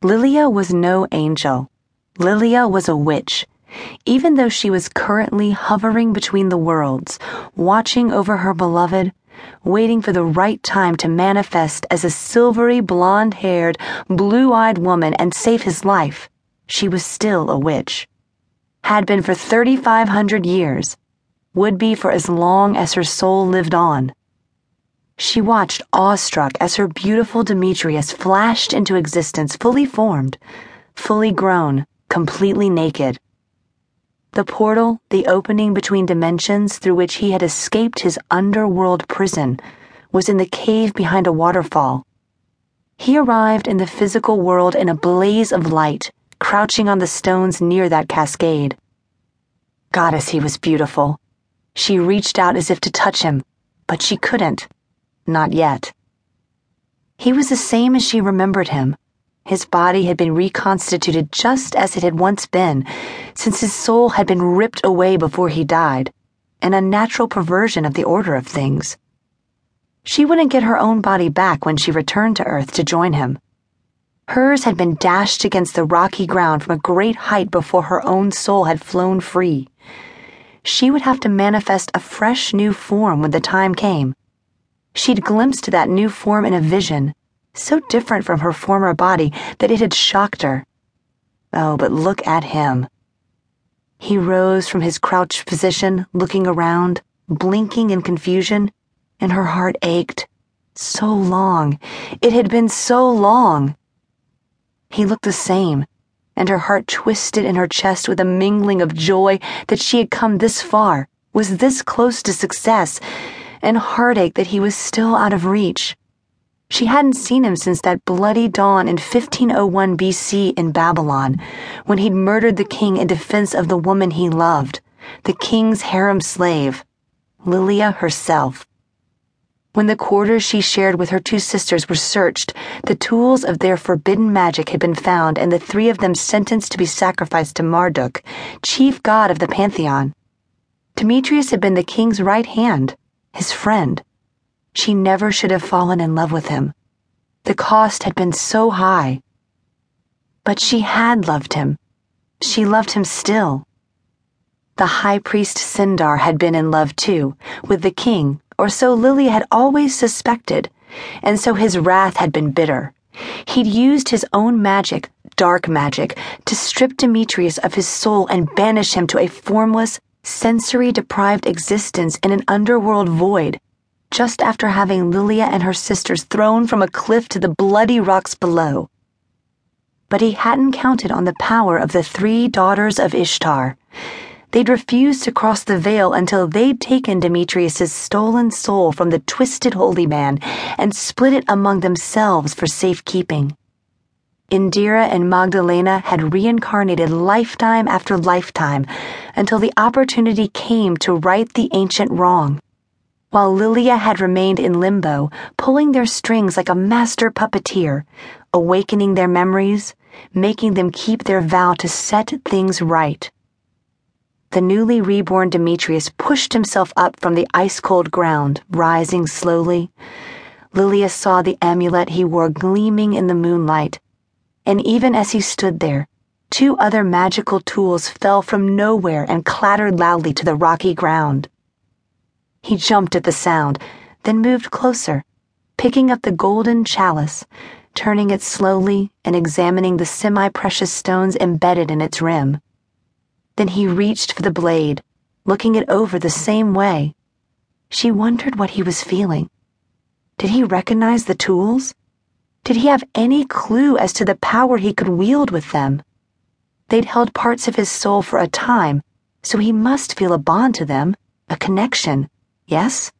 Lilia was no angel. Lilia was a witch. Even though she was currently hovering between the worlds, watching over her beloved, waiting for the right time to manifest as a silvery, blonde haired, blue eyed woman and save his life, she was still a witch. Had been for 3,500 years, would be for as long as her soul lived on. She watched awestruck as her beautiful Demetrius flashed into existence fully formed, fully grown, completely naked. The portal, the opening between dimensions through which he had escaped his underworld prison, was in the cave behind a waterfall. He arrived in the physical world in a blaze of light, crouching on the stones near that cascade. Goddess, he was beautiful. She reached out as if to touch him, but she couldn't. Not yet. He was the same as she remembered him. His body had been reconstituted just as it had once been, since his soul had been ripped away before he died, an unnatural perversion of the order of things. She wouldn't get her own body back when she returned to Earth to join him. Hers had been dashed against the rocky ground from a great height before her own soul had flown free. She would have to manifest a fresh new form when the time came She'd glimpsed that new form in a vision, so different from her former body that it had shocked her. Oh, but look at him. He rose from his crouched position, looking around, blinking in confusion, and her heart ached. So long. It had been so long. He looked the same, and her heart twisted in her chest with a mingling of joy that she had come this far, was this close to success and heartache that he was still out of reach. She hadn't seen him since that bloody dawn in 1501 BC in Babylon, when he'd murdered the king in defense of the woman he loved, the king's harem slave, Lilia herself. When the quarters she shared with her two sisters were searched, the tools of their forbidden magic had been found, and the three of them sentenced to be sacrificed to Marduk, chief god of the pantheon. Demetrius had been the king's right hand his friend. She never should have fallen in love with him. The cost had been so high. But she had loved him. She loved him still. The high priest Sindar had been in love too, with the king, or so Lily had always suspected, and so his wrath had been bitter. He'd used his own magic, dark magic, to strip Demetrius of his soul and banish him to a formless, sensory deprived existence in an underworld void, just after having Lilia and her sisters thrown from a cliff to the bloody rocks below. But he hadn't counted on the power of the three daughters of Ishtar. They'd refused to cross the veil until they'd taken Demetrius's stolen soul from the twisted holy man and split it among themselves for safekeeping. Indira and Magdalena had reincarnated lifetime after lifetime until the opportunity came to right the ancient wrong, while Lilia had remained in limbo, pulling their strings like a master puppeteer, awakening their memories, making them keep their vow to set things right. The newly reborn Demetrius pushed himself up from the ice cold ground, rising slowly. Lilia saw the amulet he wore gleaming in the moonlight and even as he stood there, two other magical tools fell from nowhere and clattered loudly to the rocky ground. He jumped at the sound, then moved closer, picking up the golden chalice, turning it slowly and examining the semi precious stones embedded in its rim. Then he reached for the blade, looking it over the same way. She wondered what he was feeling. Did he recognize the tools? Did he have any clue as to the power he could wield with them? They'd held parts of his soul for a time, so he must feel a bond to them, a connection, yes?